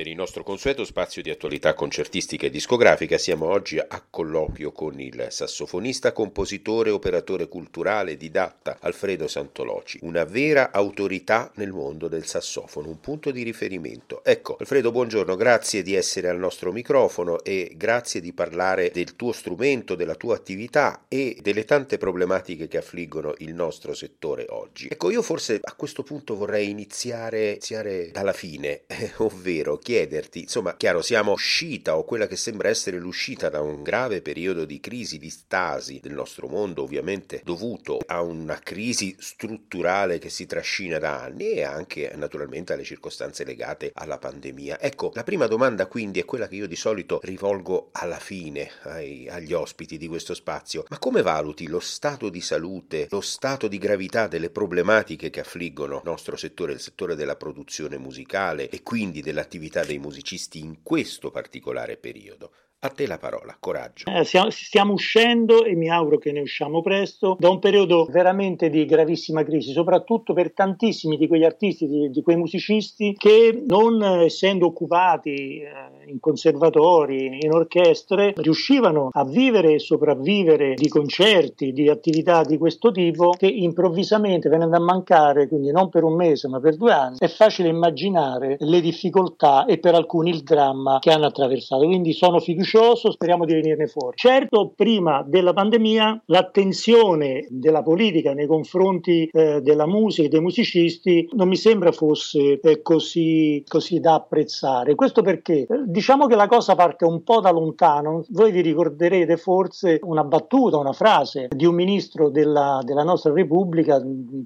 Per il nostro consueto spazio di attualità concertistica e discografica siamo oggi a colloquio con il sassofonista, compositore, operatore culturale, didatta Alfredo Santoloci, una vera autorità nel mondo del sassofono, un punto di riferimento. Ecco, Alfredo, buongiorno, grazie di essere al nostro microfono e grazie di parlare del tuo strumento, della tua attività e delle tante problematiche che affliggono il nostro settore oggi. Ecco, io forse a questo punto vorrei iniziare, iniziare dalla fine, ovvero chiederti, insomma, chiaro, siamo uscita o quella che sembra essere l'uscita da un grave periodo di crisi, di stasi del nostro mondo, ovviamente dovuto a una crisi strutturale che si trascina da anni e anche naturalmente alle circostanze legate alla pandemia. Ecco, la prima domanda quindi è quella che io di solito rivolgo alla fine ai, agli ospiti di questo spazio. Ma come valuti lo stato di salute, lo stato di gravità delle problematiche che affliggono il nostro settore, il settore della produzione musicale e quindi dell'attività l'attività dei musicisti in questo particolare periodo. A te la parola, coraggio. Eh, stiamo uscendo e mi auguro che ne usciamo presto da un periodo veramente di gravissima crisi, soprattutto per tantissimi di quegli artisti, di, di quei musicisti che non essendo occupati eh, in conservatori, in orchestre, riuscivano a vivere e sopravvivere di concerti, di attività di questo tipo che improvvisamente venendo a mancare, quindi non per un mese ma per due anni, è facile immaginare le difficoltà e per alcuni il dramma che hanno attraversato. Quindi sono fiducioso fiducioso, speriamo di venirne fuori. Certo, prima della pandemia l'attenzione della politica nei confronti eh, della musica e dei musicisti non mi sembra fosse eh, così, così, da apprezzare. Questo perché eh, diciamo che la cosa parte un po' da lontano. Voi vi ricorderete forse una battuta, una frase di un ministro della, della nostra Repubblica,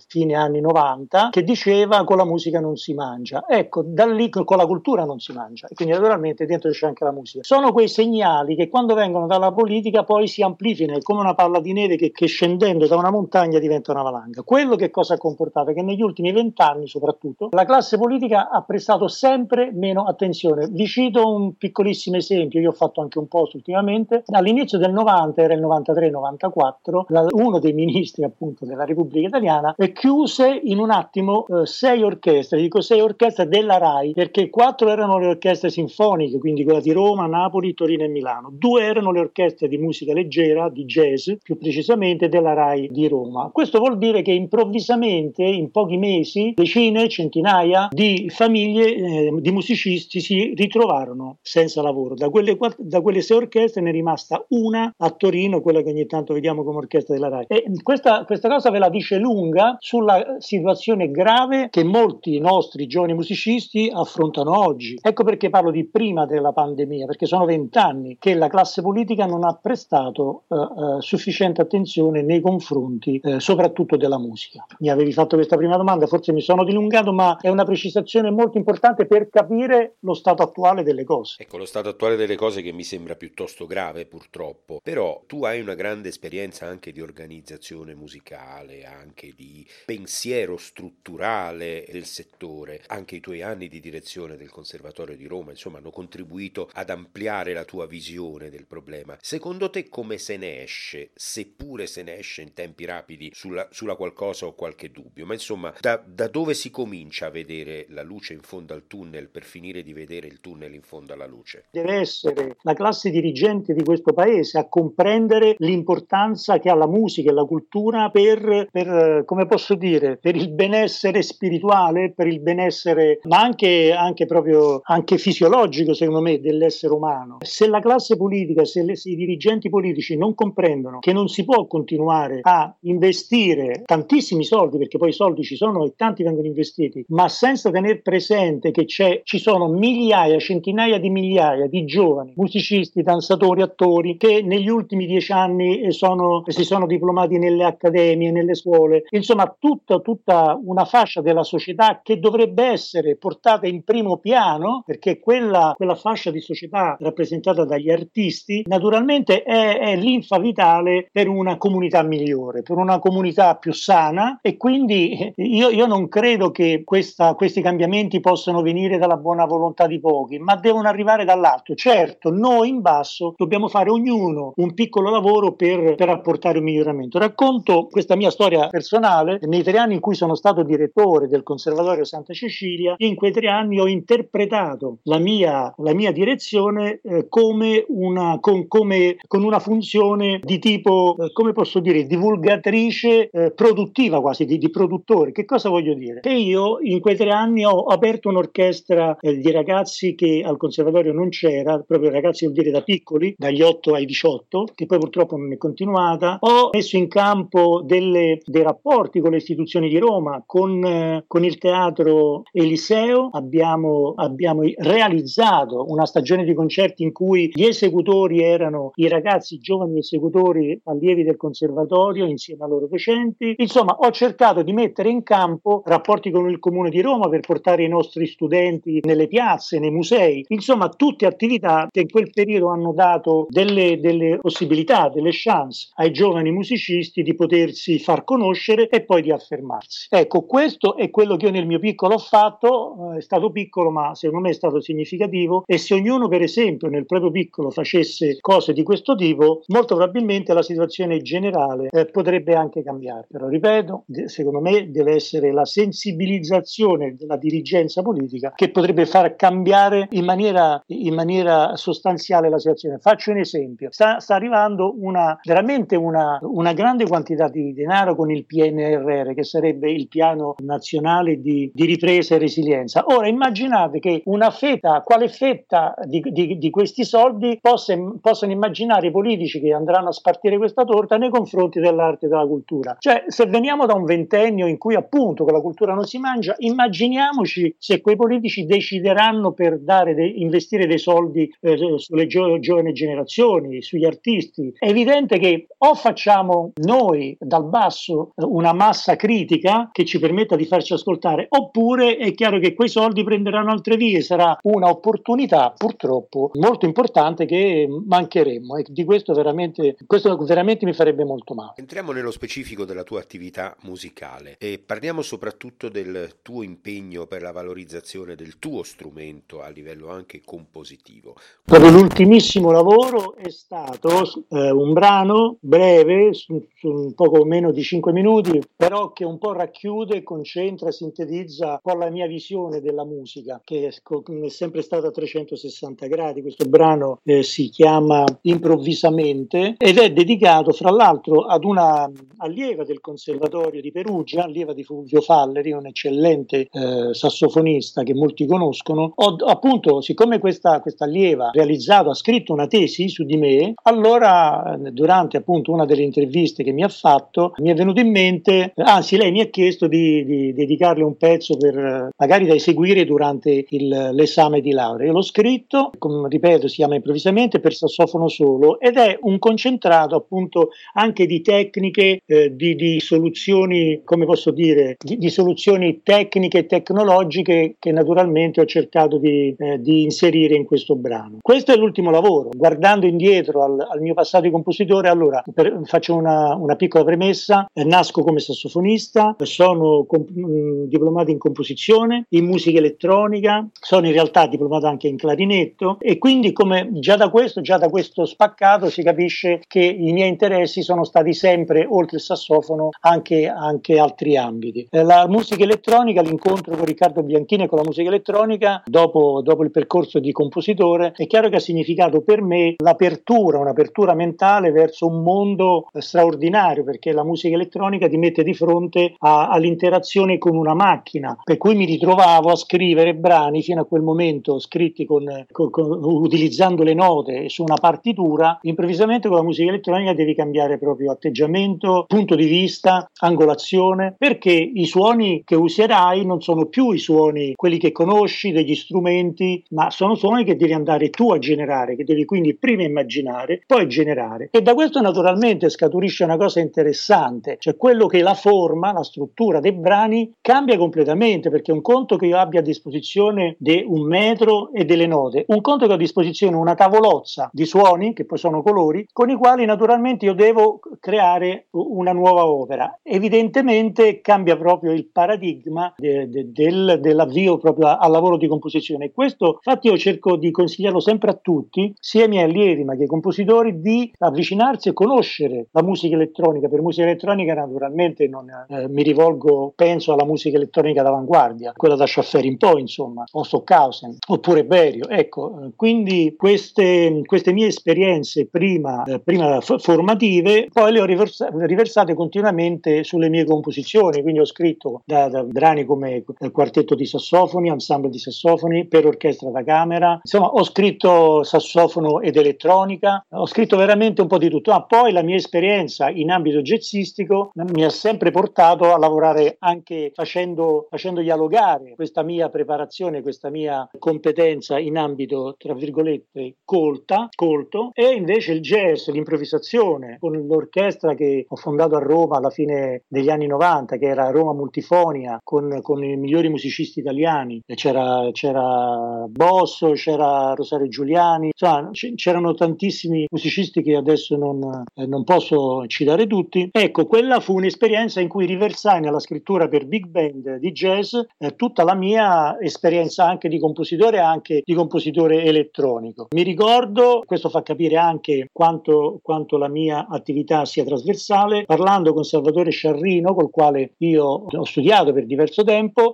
fine anni 90, che diceva con la musica non si mangia. Ecco, da lì con la cultura non si mangia. E quindi naturalmente dentro c'è anche la musica. Sono quei segnali segnali che quando vengono dalla politica poi si amplificano, è come una palla di neve che, che scendendo da una montagna diventa una valanga. Quello che cosa ha comportato? Che negli ultimi vent'anni soprattutto la classe politica ha prestato sempre meno attenzione. Vi cito un piccolissimo esempio, io ho fatto anche un post ultimamente, all'inizio del 90, era il 93-94, uno dei ministri appunto della Repubblica Italiana chiuse in un attimo eh, sei orchestre, dico sei orchestre della RAI, perché quattro erano le orchestre sinfoniche, quindi quella di Roma, Napoli, Torino e Milano. Due erano le orchestre di musica leggera, di jazz, più precisamente della RAI di Roma. Questo vuol dire che improvvisamente, in pochi mesi, decine, centinaia di famiglie eh, di musicisti si ritrovarono senza lavoro. Da quelle, da quelle sei orchestre ne è rimasta una a Torino, quella che ogni tanto vediamo come orchestra della RAI. E questa, questa cosa ve la dice lunga sulla situazione grave che molti nostri giovani musicisti affrontano oggi. Ecco perché parlo di prima della pandemia, perché sono vent'anni anni che la classe politica non ha prestato eh, eh, sufficiente attenzione nei confronti eh, soprattutto della musica. Mi avevi fatto questa prima domanda, forse mi sono dilungato, ma è una precisazione molto importante per capire lo stato attuale delle cose. Ecco, lo stato attuale delle cose che mi sembra piuttosto grave purtroppo, però tu hai una grande esperienza anche di organizzazione musicale, anche di pensiero strutturale del settore, anche i tuoi anni di direzione del Conservatorio di Roma, insomma, hanno contribuito ad ampliare la tua tua visione del problema. Secondo te come se ne esce, seppure se ne esce in tempi rapidi sulla, sulla qualcosa o qualche dubbio? Ma insomma, da, da dove si comincia a vedere la luce in fondo al tunnel per finire di vedere il tunnel in fondo alla luce? Deve essere la classe dirigente di questo paese a comprendere l'importanza che ha la musica e la cultura per, per come posso dire, per il benessere spirituale, per il benessere, ma anche, anche proprio anche fisiologico, secondo me, dell'essere umano. Se classe politica, se, le, se i dirigenti politici non comprendono che non si può continuare a investire tantissimi soldi, perché poi i soldi ci sono e tanti vengono investiti, ma senza tenere presente che ci sono migliaia, centinaia di migliaia di giovani musicisti, danzatori, attori che negli ultimi dieci anni eh, sono, si sono diplomati nelle accademie, nelle scuole, insomma tutta, tutta una fascia della società che dovrebbe essere portata in primo piano perché quella, quella fascia di società rappresentata dagli artisti, naturalmente è, è l'infa vitale per una comunità migliore, per una comunità più sana e quindi eh, io, io non credo che questa, questi cambiamenti possano venire dalla buona volontà di pochi, ma devono arrivare dall'alto. Certo, noi in basso dobbiamo fare ognuno un piccolo lavoro per, per apportare un miglioramento. Racconto questa mia storia personale. Nei tre anni in cui sono stato direttore del Conservatorio Santa Cecilia, in quei tre anni ho interpretato la mia, la mia direzione eh, come, una, con, come, con, una funzione di tipo, eh, come posso dire, divulgatrice eh, produttiva quasi, di, di produttore. Che cosa voglio dire? Che io in quei tre anni ho aperto un'orchestra eh, di ragazzi che al conservatorio non c'era, proprio ragazzi vuol dire da piccoli, dagli 8 ai 18, che poi purtroppo non è continuata. Ho messo in campo delle, dei rapporti con le istituzioni di Roma, con, eh, con il teatro Eliseo, abbiamo, abbiamo realizzato una stagione di concerti in cui gli esecutori erano i ragazzi, giovani esecutori allievi del conservatorio insieme a loro docenti. Insomma, ho cercato di mettere in campo rapporti con il comune di Roma per portare i nostri studenti nelle piazze, nei musei. Insomma, tutte attività che in quel periodo hanno dato delle, delle possibilità, delle chance ai giovani musicisti di potersi far conoscere e poi di affermarsi. Ecco, questo è quello che io nel mio piccolo ho fatto, eh, è stato piccolo ma secondo me è stato significativo e se ognuno per esempio nel proprio piccolo facesse cose di questo tipo, molto probabilmente la situazione generale eh, potrebbe anche cambiare. Però ripeto, secondo me deve essere la sensibilizzazione della dirigenza politica che potrebbe far cambiare in maniera, in maniera sostanziale la situazione. Faccio un esempio, sta, sta arrivando una, veramente una, una grande quantità di denaro con il PNRR, che sarebbe il piano nazionale di, di ripresa e resilienza. Ora immaginate che una fetta, quale fetta di, di, di questi soldi possa, possono immaginare i politici che andranno a spartire questa torta nei confronti dell'arte e della cultura. Cioè, se veniamo da un ventennio in cui appunto con la cultura non si mangia, immaginiamoci se quei politici decideranno per dare de, investire dei soldi eh, sulle gio- giovani generazioni, sugli artisti. È evidente che o facciamo noi dal basso una massa critica che ci permetta di farci ascoltare, oppure è chiaro che quei soldi prenderanno altre vie, sarà un'opportunità purtroppo molto importante che mancheremo e di questo veramente, questo veramente mi farebbe molto male. Entriamo nello specifico della tua attività musicale e parliamo soprattutto del tuo impegno per la valorizzazione del tuo strumento a livello anche compositivo. Proprio l'ultimissimo lavoro è stato eh, un brano breve, su, su un poco meno di 5 minuti, però che un po' racchiude, concentra, sintetizza un po' la mia visione della musica, che è sempre stata a 360 gradi. Questo brano eh, si chiama Improvvisamente ed è dedicato, fra l'altro, ad una allieva del Conservatorio di Perugia, allieva di Fulvio Falleri, un eccellente eh, sassofonista che molti conoscono. Ho, appunto, siccome questa, questa allieva ha realizzato, ha scritto una tesi su di me, allora durante appunto una delle interviste che mi ha fatto, mi è venuto in mente, anzi lei mi ha chiesto di, di dedicarle un pezzo per magari da eseguire durante il, l'esame di laurea. Io l'ho scritto, come ripeto, si chiama improvvisamente per sassofono solo ed è un concentrato appunto anche di tecniche, eh, di, di, soluzioni, come posso dire, di, di, soluzioni tecniche e tecnologiche che naturalmente ho cercato di, eh, di, inserire in questo brano. Questo è l'ultimo lavoro. Guardando indietro al, al mio passato di compositore, allora per, faccio una, una, piccola premessa, eh, nasco come sassofonista, sono comp- mh, diplomato in composizione, in musica elettronica, sono in realtà diplomato anche in clarinetto e quindi come già da questo, già da questo spaccato si capisce che i miei interessi sono stati sempre, oltre il sassofono, anche, anche altri ambiti. Eh, la musica elettronica, l'incontro con Riccardo Bianchini e con la musica elettronica, dopo, dopo il percorso di compositore, è chiaro che ha significato per me l'apertura, un'apertura mentale verso un mondo straordinario, perché la musica elettronica ti mette di fronte a, all'interazione con una macchina, per cui mi ritrovavo a scrivere brani fino a quel momento scritti con, con, con, utilizzando le note su una partitura, improvvisamente con la musica elettronica devi cambiare proprio atteggiamento, punto di vista, angolazione, perché i suoni che userai non sono più i suoni quelli che conosci degli strumenti, ma sono suoni che devi andare tu a generare, che devi quindi prima immaginare, poi generare. E da questo naturalmente scaturisce una cosa interessante, cioè quello che la forma, la struttura dei brani cambia completamente, perché un conto che io abbia a disposizione di un metro e delle note, un conto che ho a disposizione una tavolozza di suoni, che poi sono colori, con i quali naturalmente io devo creare una nuova opera. Evidentemente cambia proprio il paradigma de, de, del, dell'avvio proprio al lavoro di composizione. Questo fa infatti io cerco di consigliarlo sempre a tutti, sia ai miei allievi ma che ai compositori, di avvicinarsi e conoscere la musica elettronica. Per musica elettronica naturalmente non, eh, mi rivolgo, penso alla musica elettronica d'avanguardia, quella da Schaffer in poi, insomma, o Stockhausen, oppure Berio. Ecco, quindi queste, queste mie esperienze prima, eh, prima formative, poi le ho riversa- riversate continuamente sulle mie composizioni, quindi ho scritto da, da brani come il quartetto di sassofoni, ensemble di sassofoni, per orchestra da camera, insomma ho scritto sassofono ed elettronica, ho scritto veramente un po' di tutto, ma poi la mia esperienza in ambito jazzistico mi ha sempre portato a lavorare anche facendo, facendo dialogare questa mia preparazione, questa mia competenza in ambito, tra virgolette, colta, colto, e invece il jazz, l'improvvisazione, con l'orchestra che ho fondato a Roma alla fine degli anni 90, che era Roma Multifonia, con, con i migliori musicisti italiani, c'era, c'era Bosso, c'era Rosario Giuliani, insomma c'erano tantissimi musicisti che adesso non, eh, non posso citare tutti. Ecco, quella fu un'esperienza in cui riversai nella scrittura per big band di jazz eh, tutta la mia esperienza anche di compositore anche di compositore elettronico. Mi ricordo, questo fa capire anche quanto, quanto la mia attività sia trasversale, parlando con Salvatore Sciarrino, col quale io ho studiato per diverso tempo,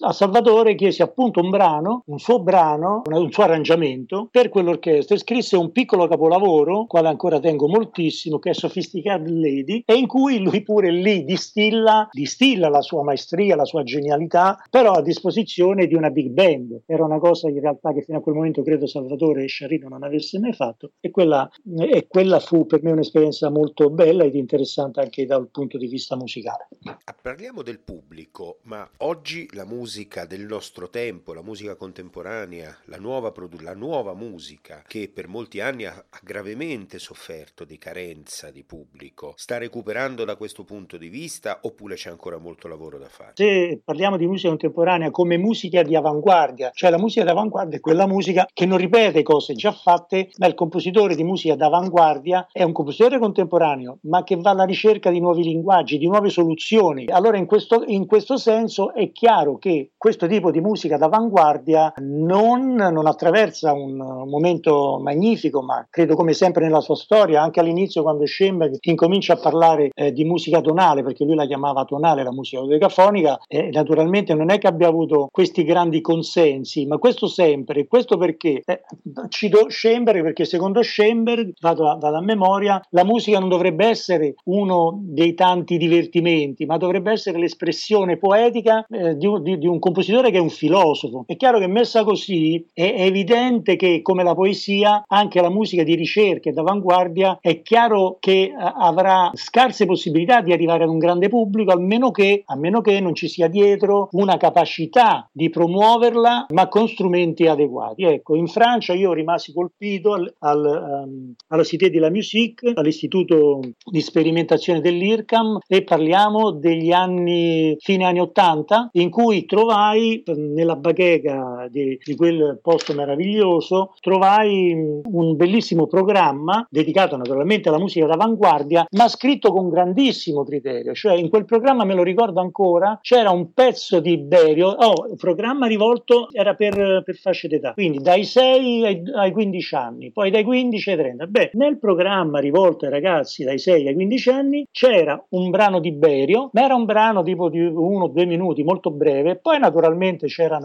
a Salvatore chiesi appunto un brano, un suo brano, un suo arrangiamento per quell'orchestra e scrisse un piccolo capolavoro, quale ancora tengo moltissimo, che è Sophisticated Lady, e in cui lui pure lì distilla, distilla la sua maestria, la sua genialità, però a disposizione di una big band. Era una cosa in realtà che fino a quel momento credo Salvatore Sciarrino non avesse mai fatto e quella, e quella fu per me un'esperienza molto bella ed interessante anche dal punto di vista musicale. Ah, parliamo del pubblico, ma oggi la musica del nostro tempo, la musica contemporanea, la nuova, produ- la nuova musica che per molti anni ha, ha gravemente sofferto di carenza di pubblico, sta recuperando da questo punto di vista oppure c'è ancora molto lavoro da fare? Se parliamo di musica contemporanea come musica di avanguardia, cioè la musica di avanguardia è quella musica che non ripete cose già fatte, ma il compositore di musica d'avanguardia è un compositore contemporaneo, ma che va alla ricerca di nuovi linguaggi, di nuove soluzioni. Allora in questo, in questo senso è chiaro che questo tipo di musica d'avanguardia non, non attraversa un momento magnifico, ma credo come sempre nella sua storia, anche all'inizio quando Schoenberg incomincia a parlare eh, di musica tonale, perché lui la chiamava tonale la musica dodecafonica, eh, naturalmente non è che abbia avuto questi grandi consensi, ma questo sempre, questo perché eh, cito Schoenberg perché secondo Schoenberg, vado a, vado a memoria, la musica non dovrebbe essere uno dei tanti divertimenti, ma dovrebbe essere l'espressione poetica eh, di, di, di, un compositore che è un filosofo. È chiaro che messa così è, è evidente che come la poesia, anche la musica di ricerca e d'avanguardia, è chiaro che eh, avrà scarse possibilità di arrivare ad un grande pubblico, almeno che, a meno che non ci sia dietro una capacità di promuoverla, ma con strumenti adeguati. Ecco, in Francia io rimasi colpito al, al, um, alla Cité de la Musique, all'istituto di sperimentazione dell'IRCAM e parliamo degli anni, fine anni 80, in cui trovai nella bacheca di, di quel posto meraviglioso, trovai un bellissimo programma dedicato naturalmente alla musica d'avanguardia, ma scritto con grandissimo criterio, cioè in quel programma me lo ricordo ancora, c'era un pezzo di Berio, oh, programma rivolto era per, per fasce d'età, quindi dai 6 ai, ai 15 anni, poi dai 15 ai 30. Beh, nel programma rivolto ai ragazzi dai 6 ai 15 anni c'era un brano di Berio, ma era un brano tipo di uno o due minuti, molto breve, poi naturalmente c'era,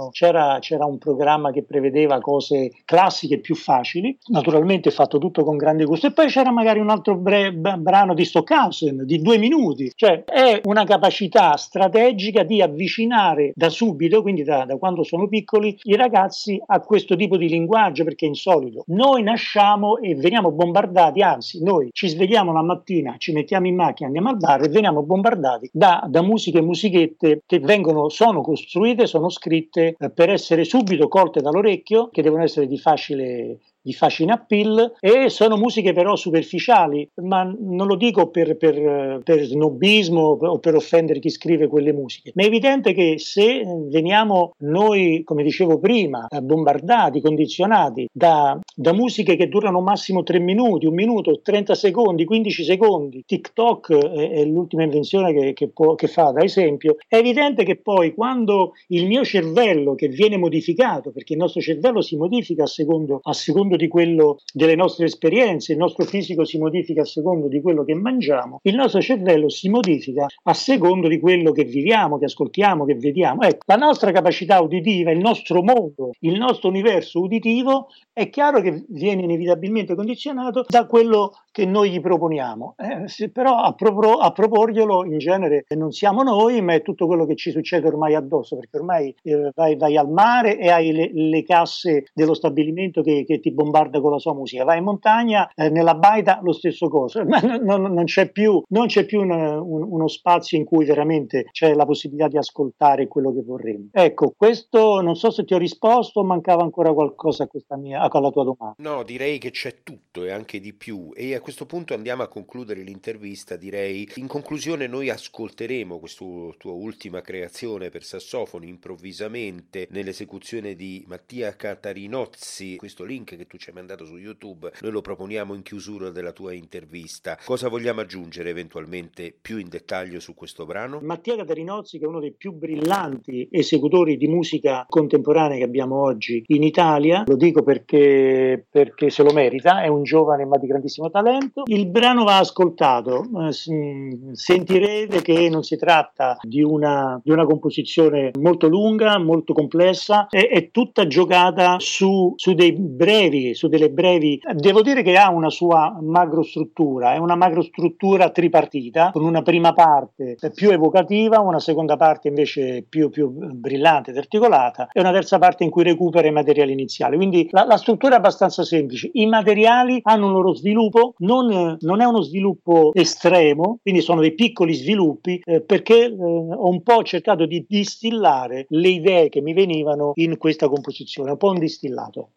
c'era un programma che prevedeva cose classiche più facili, naturalmente fatto tutto con grande gusto, e poi c'era magari un altro bre- brano di Stockhausen di due minuti, cioè è una capacità strategica di avvicinare da subito, quindi da, da quando sono piccoli, i ragazzi a questo tipo di linguaggio perché è insolito. Noi nasciamo e veniamo bombardati, anzi noi ci svegliamo la mattina, ci mettiamo in macchina, andiamo al bar e veniamo bombardati da, da musiche e musichette che vengono, sono costruite, sono scritte eh, per essere subito colte dall'orecchio, che devono essere di facile di facile appeal e sono musiche però superficiali, ma non lo dico per, per, per snobismo o per offendere chi scrive quelle musiche, ma è evidente che se veniamo noi, come dicevo prima, bombardati, condizionati da, da musiche che durano massimo 3 minuti, un minuto, 30 secondi, 15 secondi, TikTok è, è l'ultima invenzione che, che, può, che fa da esempio, è evidente che poi quando il mio cervello che viene modificato, perché il nostro cervello si modifica a secondo, a secondo di quello delle nostre esperienze, il nostro fisico si modifica a secondo di quello che mangiamo, il nostro cervello si modifica a secondo di quello che viviamo, che ascoltiamo, che vediamo. Ecco, la nostra capacità uditiva, il nostro mondo, il nostro universo uditivo è chiaro che viene inevitabilmente condizionato da quello che noi gli proponiamo. Eh, se, però a, propor- a, proporglielo in genere non siamo noi, ma è tutto quello che ci succede ormai addosso, perché ormai eh, vai, vai, al mare e hai le, le casse dello stabilimento che, che ti bombarda con la sua musica. Vai in montagna, eh, nella baita lo stesso cosa, ma non, non, c'è più, non c'è più una, un, uno spazio in cui veramente c'è la possibilità di ascoltare quello che vorremmo. Ecco, questo non so se ti ho risposto, mancava ancora qualcosa a questa mia, alla tua domanda. No, direi che c'è tutto e anche di più. E a questo punto andiamo a concludere l'intervista. Direi, in conclusione, noi ascolteremo questa tua ultima creazione per sassofono improvvisamente nell'esecuzione di Mattia Catarinozzi. Questo link che tu ci hai mandato su YouTube, noi lo proponiamo in chiusura della tua intervista. Cosa vogliamo aggiungere eventualmente più in dettaglio su questo brano? Mattia Catarinozzi, che è uno dei più brillanti esecutori di musica contemporanea che abbiamo oggi in Italia, lo dico perché, perché se lo merita, è un giovane ma di grandissimo talento. Il brano va ascoltato, eh, sentirete che non si tratta di una, di una composizione molto lunga, molto complessa, è, è tutta giocata su, su dei brevi, su delle brevi. Devo dire che ha una sua macrostruttura, è una macrostruttura tripartita, con una prima parte più evocativa, una seconda parte invece più, più brillante ed articolata e una terza parte in cui recupera i materiali iniziali. Quindi la, la struttura è abbastanza semplice. I materiali hanno un loro sviluppo, non, non è uno sviluppo estremo, quindi sono dei piccoli sviluppi eh, perché eh, ho un po' cercato di distillare le idee che mi venivano in questa composizione, un po' un distillato.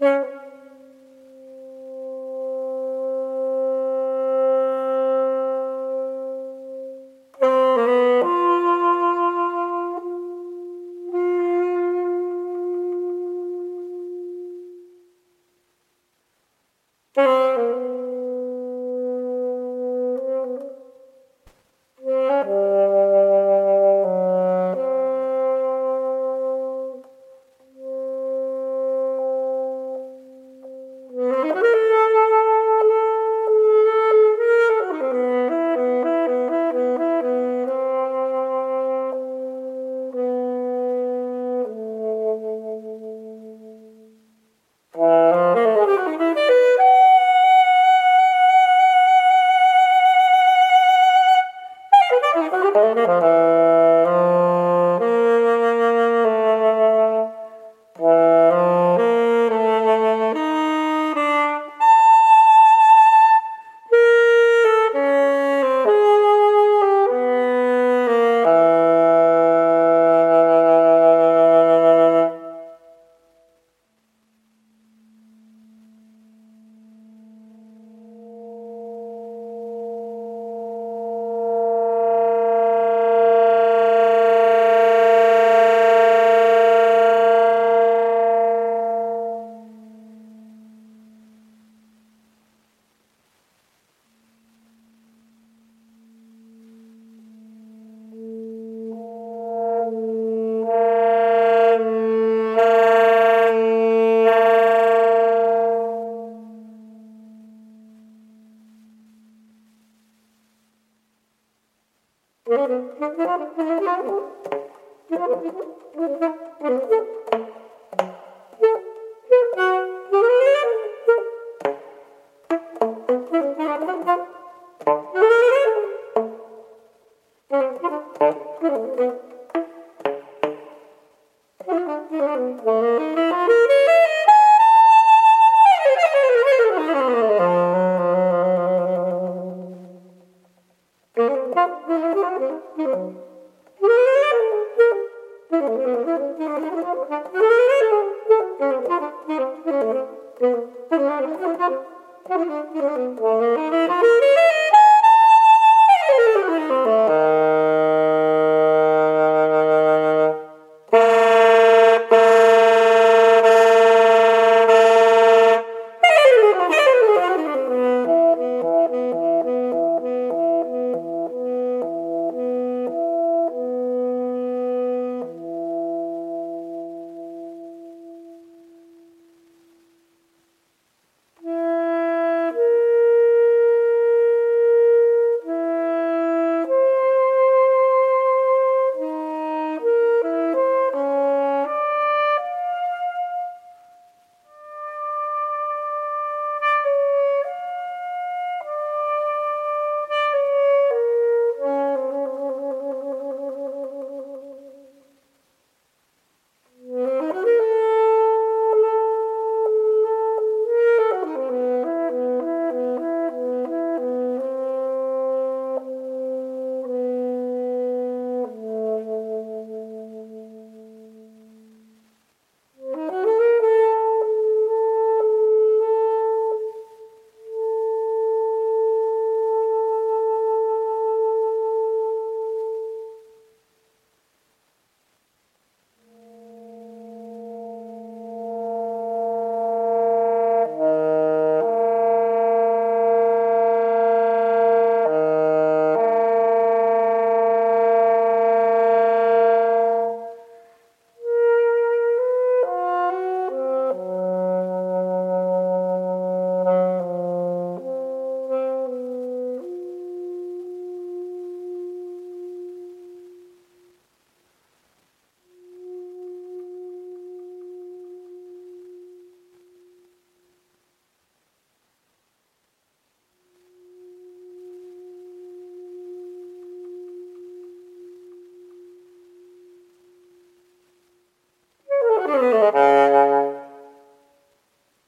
Thank you.